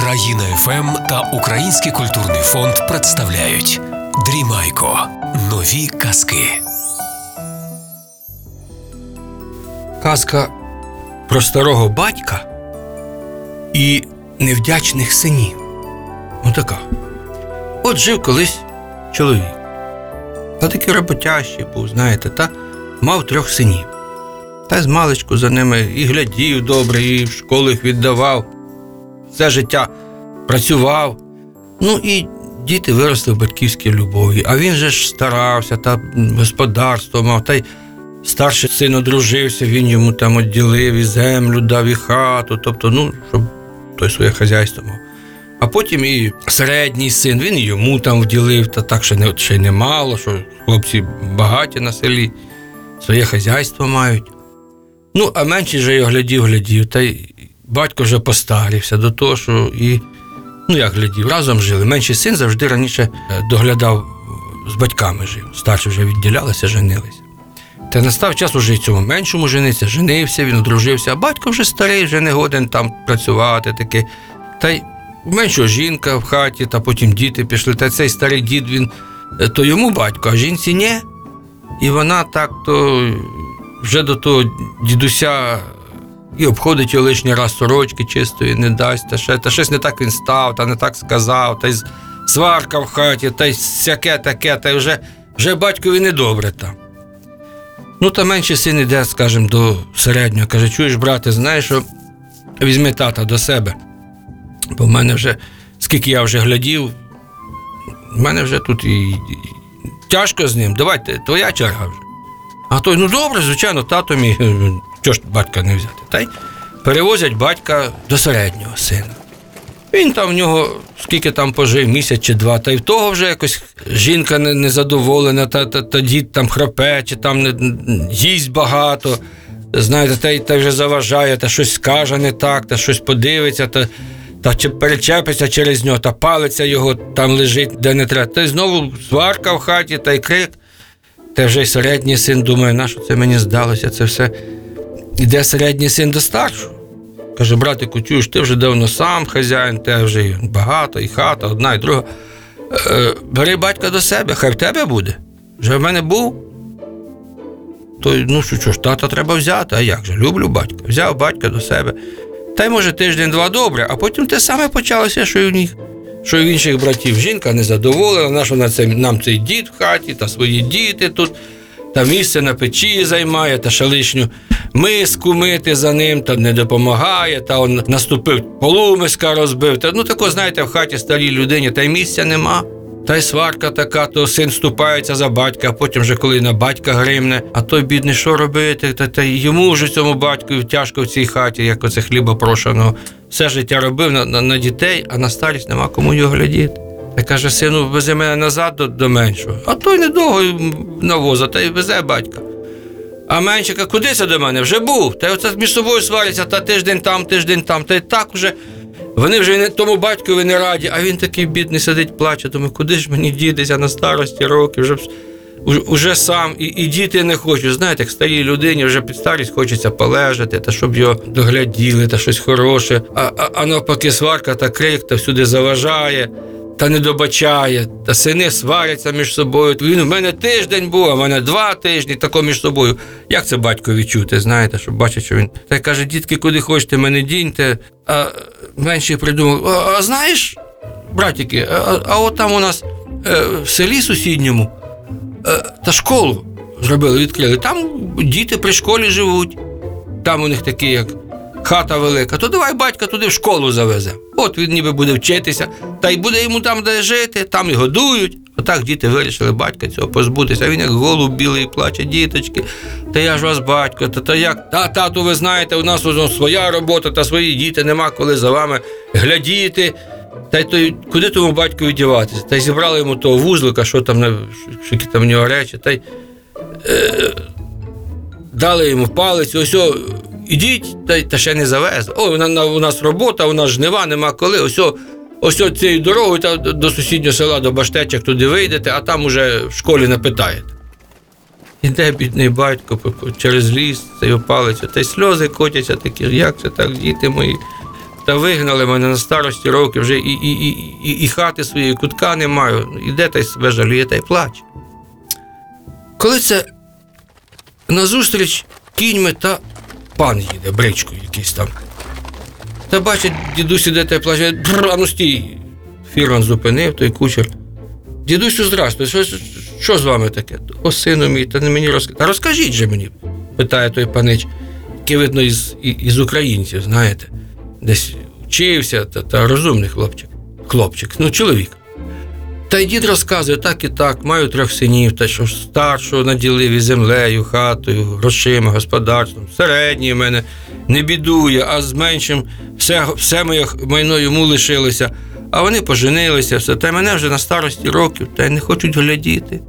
Країна ФМ та Український культурний фонд представляють Дрімайко. Нові казки. Казка про старого батька і невдячних синів. Отака. От жив колись чоловік. Та такий роботящий був, знаєте, та мав трьох синів. Та змалечку за ними і глядів добре, і в школу їх віддавав. Все життя працював. Ну і діти виросли в батьківській любові. А він же ж старався, та господарство мав, та й старший син одружився, він йому там відділив і землю дав, і хату, тобто, ну, щоб той своє хазяйство мав. А потім і середній син, він йому там вділив, та так ще не ще й немало, що хлопці багаті на селі, своє хазяйство мають. Ну, а менший же його глядів, глядів, та й батько вже постарівся до того, що і, ну як глядів, разом жили. Менший син завжди раніше е, доглядав, з батьками жив. Старші вже відділялися, женилися. Та настав час уже й цьому меншому жениться, женився, він одружився, а батько вже старий, вже не годен там працювати таке. Та й меншого жінка в хаті, та потім діти пішли. Та цей старий дід він е, то йому батько, а жінці ні. І вона так то вже до того дідуся і обходить його лишній раз сорочки чистої не дасть, та ще та щось не так він став, та не так сказав, та й сварка в хаті, та й всяке таке, та й вже, вже батькові недобре там. Ну, та менший син іде, скажімо, до середнього. Каже, чуєш, брате, знаєш, що візьми тата до себе. Бо в мене вже, скільки я вже глядів, в мене вже тут і, і тяжко з ним. Давайте, твоя черга вже. А той, ну добре, звичайно, тато мій, чого ж батька не взяти? Та й перевозять батька до середнього сина. Він там в нього скільки там пожив, місяць чи два, та й в того вже якось жінка незадоволена, та, та, та дід там храпе, чи там не, їсть багато. Знаєте, та, й- та вже заважає, та щось скаже не так, та щось подивиться, та, та чи перечепиться через нього, та палиця його там лежить, де не треба. Та й знову сварка в хаті, та й крик. Та вже й середній син думає, на що це мені здалося, це все. Іде середній син до старшого. Каже, братику, чуєш, ти вже давно сам хазяїн, те вже багато, і хата, одна і друга. Е, бери батька до себе, хай в тебе буде. Вже в мене був. То ну що, ж, тата треба взяти, а як же? Люблю батька. Взяв батька до себе. Та й може тиждень-два добре, а потім те саме почалося, що й у них. Що й в інших братів жінка незадоволена, на що нам цей дід в хаті, та свої діти тут, та місце на печі займає, та ще лишню миску мити за ним, та не допомагає, та он наступив полумиска розбив. Та, ну тако, знаєте, в хаті старій людині, та й місця нема. Та й сварка така, то син ступається за батька, а потім вже коли на батька гримне, а той бідний, що робити? Та, та йому вже цьому батьку тяжко в цій хаті, як оце хліба прошеного. Все життя робив на, на, на дітей, а на старість нема кому його глядіти. Та каже, сину, вези мене назад до, до меншого. А той недовго навоза, та й везе батька. А меншика, куди це до мене? Вже був. Та оце між собою сваряться, та тиждень там, тиждень там. Та й так уже. Вони вже не тому батькові не раді, а він такий бідний сидить, плаче. Думаю, куди ж мені дітися на старості років, вже, уже сам, і, і діти не хочуть. Знаєте, як старій людині вже під старість хочеться полежати, та щоб його догляділи, та щось хороше. А, а, а навпаки, сварка та крик, та всюди заважає. Та не добачає, та сини сваряться між собою. Він у мене тиждень був, а в мене два тижні, тако між собою. Як це батько відчути, знаєте, щоб бачить, що він. Та й каже, дітки, куди хочете, мене діньте. А менший придумав: а, а знаєш, братики, а, а от там у нас е, в селі сусідньому е, та школу зробили, відкрили. Там діти при школі живуть. Там у них такі, як хата велика, то давай батька туди в школу завезе. От він ніби буде вчитися, та й буде йому там де жити, там і годують. Отак діти вирішили батька цього позбутися. А він як голуб білий плаче, діточки. Та я ж вас батько, та, та як? Та тату, ви знаєте, у нас воно своя робота та свої діти, нема коли за вами глядіти. Та й той, куди тому батькові діватися? Та й зібрали йому того вузлика, що там, що які там в нього речі, та й дали йому палець, ось о, ідіть, та, та ще не завезли. Ой, у нас робота, у нас жнива, нема коли. Ось, ось цією дорогою та до- сусіднього села, до Баштечок туди вийдете, а там уже в школі напитаєте. Іде бідний батько через ліс, цей палицю, та й сльози котяться такі, як це так, діти мої. та вигнали мене на старості років, вже і, і, і, і, і хати своєї кутка не маю. Іде та й себе жаліє та й плаче. Коли це назустріч кіньми та пан їде, бричкою якийсь там. Та бачить, дідусь іде та плаче, «Бррр, а ну стій. Фірман зупинив той кучер. Дідусю, здрастуй, що, що з вами таке? О, сину мій, та не мені розкажіть. Та розкажіть же мені, питає той панич, який, видно, із, із українців, знаєте, десь вчився та, та розумний хлопчик. Хлопчик, ну чоловік. Та й дід розказує, так і так, маю трьох синів, та що старшого наділив і землею, хатою, грошима, господарством. Середній в мене не бідує, а з меншим все, все моє майно йому лишилося. А вони поженилися, все. Та й мене вже на старості років, та й не хочуть глядіти.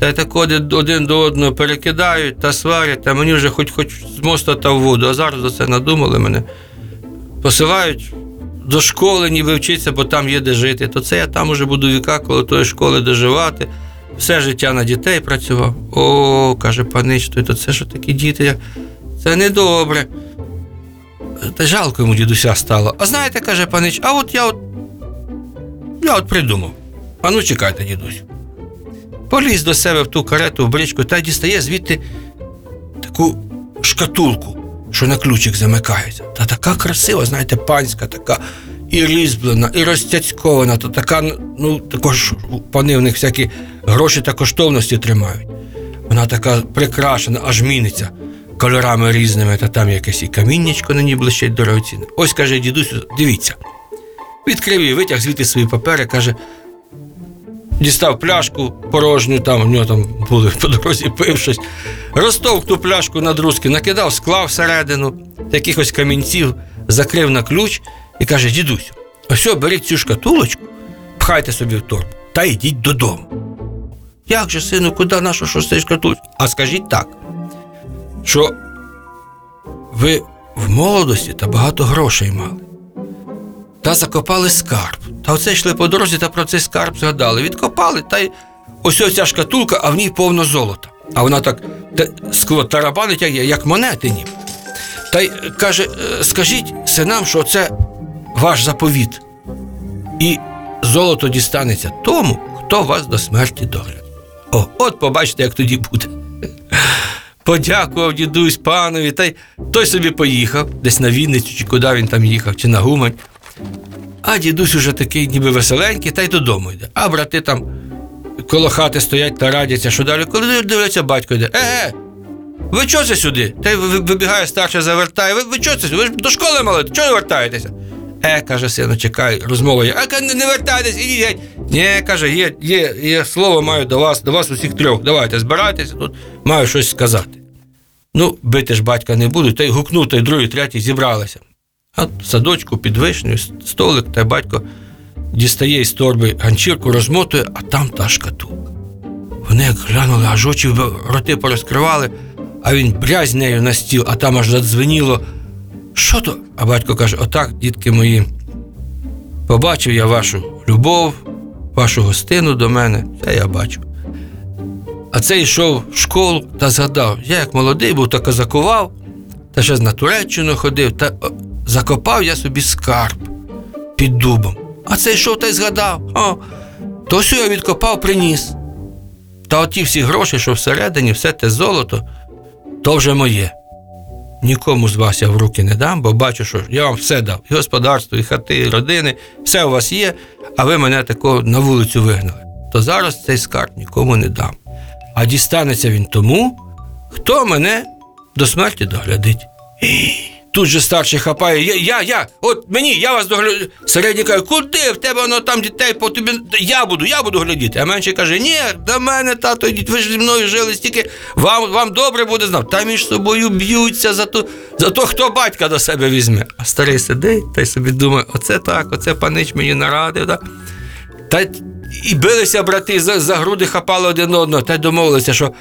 Та й так один, до одного перекидають та сварять, та мені вже хоч хоч з моста та в воду. А зараз за це надумали мене. Посилають до школи, ніби вчитися, бо там є де жити. То це я там уже буду віка коло тої школи доживати. Все життя на дітей працював. О, каже панич, то це що такі діти? Це недобре. Та жалко йому дідуся стало. А знаєте, каже панич, а от я от. Я от придумав. А ну чекайте, дідусь. Поліз до себе в ту карету, в бричку та дістає звідти таку шкатулку, що на ключик замикається. Та така красива, знаєте, панська, така і різьблена, і розтяцькована, то така, ну, також пани в них всякі гроші та коштовності тримають. Вона така прикрашена, аж міниться кольорами різними, та там якесь і каміннячко на ній блищить дорогоцінне. Ось каже дідусю, дивіться. Відкрив і витяг звідти свої папери, каже, дістав пляшку порожню, там у нього там були по дорозі пив щось. Розтовк ту пляшку на друзки, накидав, склав всередину якихось камінців, закрив на ключ і каже: дідусь, ось беріть цю шкатулочку, пхайте собі в торбу та йдіть додому. Як же, сину, куди нашу з цією? А скажіть так, що ви в молодості та багато грошей мали та закопали скарб. Та оце йшли по дорозі та про цей скарб згадали. Відкопали, та й ось ось ця шкатулка, а в ній повно золота. А вона так скло тарабанить, як, монети ніби. Та й каже: е, скажіть синам, що це ваш заповіт. І золото дістанеться тому, хто вас до смерті доглядає. О, от побачите, як тоді буде. Подякував дідусь панові, та й той собі поїхав, десь на Вінницю, чи куди він там їхав, чи на Гумань. А дідусь уже такий, ніби веселенький, та й додому йде. А брати там коло хати стоять та радяться, що далі. Коли дивляться, батько йде. Е, ви чого це сюди? Та й вибігає старша, завертає. Ви, ви чого це? Ви ж до школи мали, чого ви вертаєтеся? Е, каже сину, чекай, розмова є. А не, не вертайтесь, ідіть геть. Ні, каже, є, є, є слово маю до вас, до вас усіх трьох. Давайте, збирайтеся, тут маю щось сказати. Ну, бити ж батька не буду, та й гукнув, той другий, третій зібралися. А садочку під вишнею столик, та батько дістає із торби ганчірку, розмотує, а там та шкатулка. Вони як глянули, аж очі роти порозкривали, а він брязь нею на стіл, а там аж задзвеніло. Що то? А батько каже: отак, дітки мої, побачив я вашу любов, вашу гостину до мене, це я бачу. А цей йшов в школу та згадав, я як молодий був, та козакував, та ще з на Туреччину ходив, та закопав я собі скарб під дубом. А цей йшов та й згадав, о, то все я відкопав, приніс. Та оті всі гроші, що всередині, все те золото, то вже моє. Нікому з вас я в руки не дам, бо бачу, що я вам все дав. І господарство, і хати, і родини, все у вас є, а ви мене такого на вулицю вигнали. То зараз цей скарб нікому не дам. А дістанеться він тому, хто мене до смерті доглядить. Тут же старший хапає, я, я, я, от мені, я вас догляду. Середній каже, куди в тебе воно там дітей по тобі. Я буду, я буду глядіти. А менший каже, ні, до мене, тато, йдіть, ви ж зі мною жили, стільки вам, вам добре буде знав. Та між собою б'ються за то, за то, хто батька до себе візьме. А старий сидить та й собі думає, оце так, оце панич мені нарадив. Да? Та і билися брати за, за груди хапали один одного, та й домовилися, що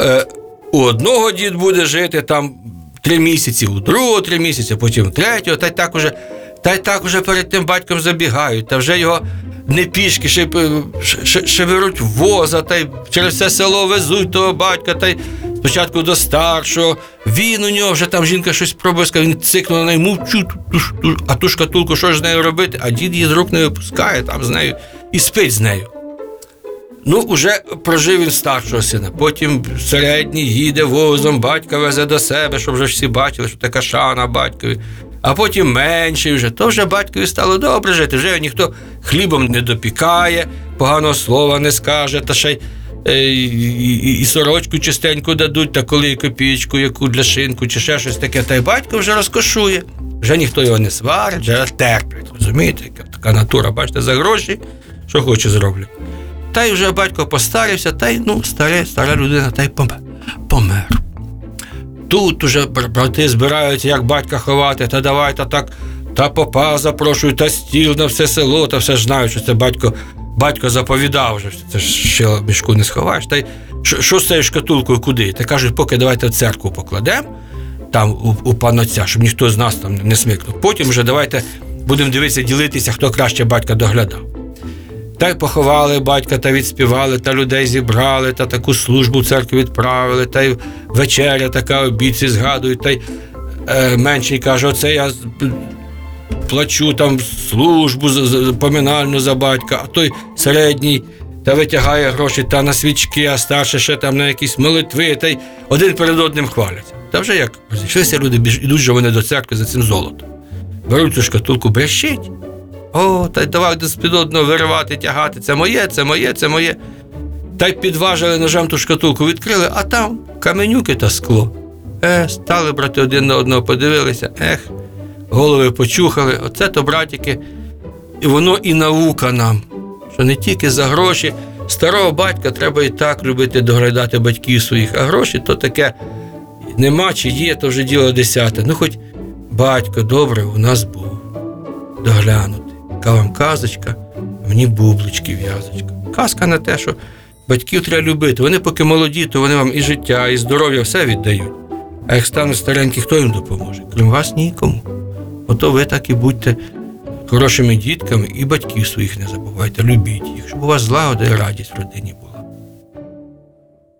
е, у одного дід буде жити там три місяці, у другого три місяці, потім третього, та й так уже, та й так уже перед тим батьком забігають, та вже його не пішки, ще, ще, ще, беруть воза, та й через все село везуть того батька, та й спочатку до старшого, він у нього вже там жінка щось пробує, він цикнув на неї, мовчу, а ту шкатулку, що ж з нею робити, а дід її з рук не випускає там з нею і спить з нею. Ну, уже прожив він старшого сина. Потім середній їде возом, батька везе до себе, щоб вже всі бачили, що така шана батькові. А потім менший вже, то вже батькові стало добре жити. Вже ніхто хлібом не допікає, поганого слова не скаже, та ще й е, і, і, і сорочку чистеньку дадуть, та коли копійку, яку для шинку, чи ще щось таке, та й батько вже розкошує. Вже ніхто його не сварить, вже терплять. Розумієте, така натура, бачите, за гроші, що хоче зроблять. Та й вже батько постарився, та й ну, старе, стара людина, та й помер. Тут уже брати збираються, як батька ховати, та давайте так, та попа запрошують, та стіл на все село, та все ж знають, що це батько, батько заповідав вже. Це ж ще мішку не сховаєш. Та й що з цією шкатулкою куди? Та кажуть, поки давайте в церкву покладемо, там у, у панотця, щоб ніхто з нас там не смикнув. Потім вже давайте будемо дивитися, ділитися, хто краще батька доглядав. Та й поховали батька та відспівали, та людей зібрали, та таку службу в церкву відправили, та й вечеря така обідці згадують, та й е, менший каже, оце я плачу там службу поминальну за батька, а той середній та витягає гроші та на свічки, а старший ще там на якісь молитви, та й один перед одним хваляться. Та вже як розійшлися люди, ідуть же вони до церкви за цим золотом. Беруть цю шкатулку, брещить. О, та й давай з-під одного виривати, тягати. Це моє, це моє, це моє. Та й підважили ножем ту шкатулку, відкрили, а там каменюки та скло. Е, стали брати один на одного, подивилися, ех, голови почухали, оце то братіки. І воно і наука нам, що не тільки за гроші. Старого батька треба і так любити доглядати батьків своїх, а гроші то таке нема чи є, то вже діло десяте. Ну, хоч батько добре у нас був доглянути. Яка вам казочка, мені бублички в'язочка. Казка на те, що батьків треба любити. Вони поки молоді, то вони вам і життя, і здоров'я все віддають. А як стануть старенькі, хто їм допоможе? Крім вас нікому. Ото ви так і будьте хорошими дітками і батьків своїх не забувайте, любіть їх, щоб у вас злагода і радість в родині була.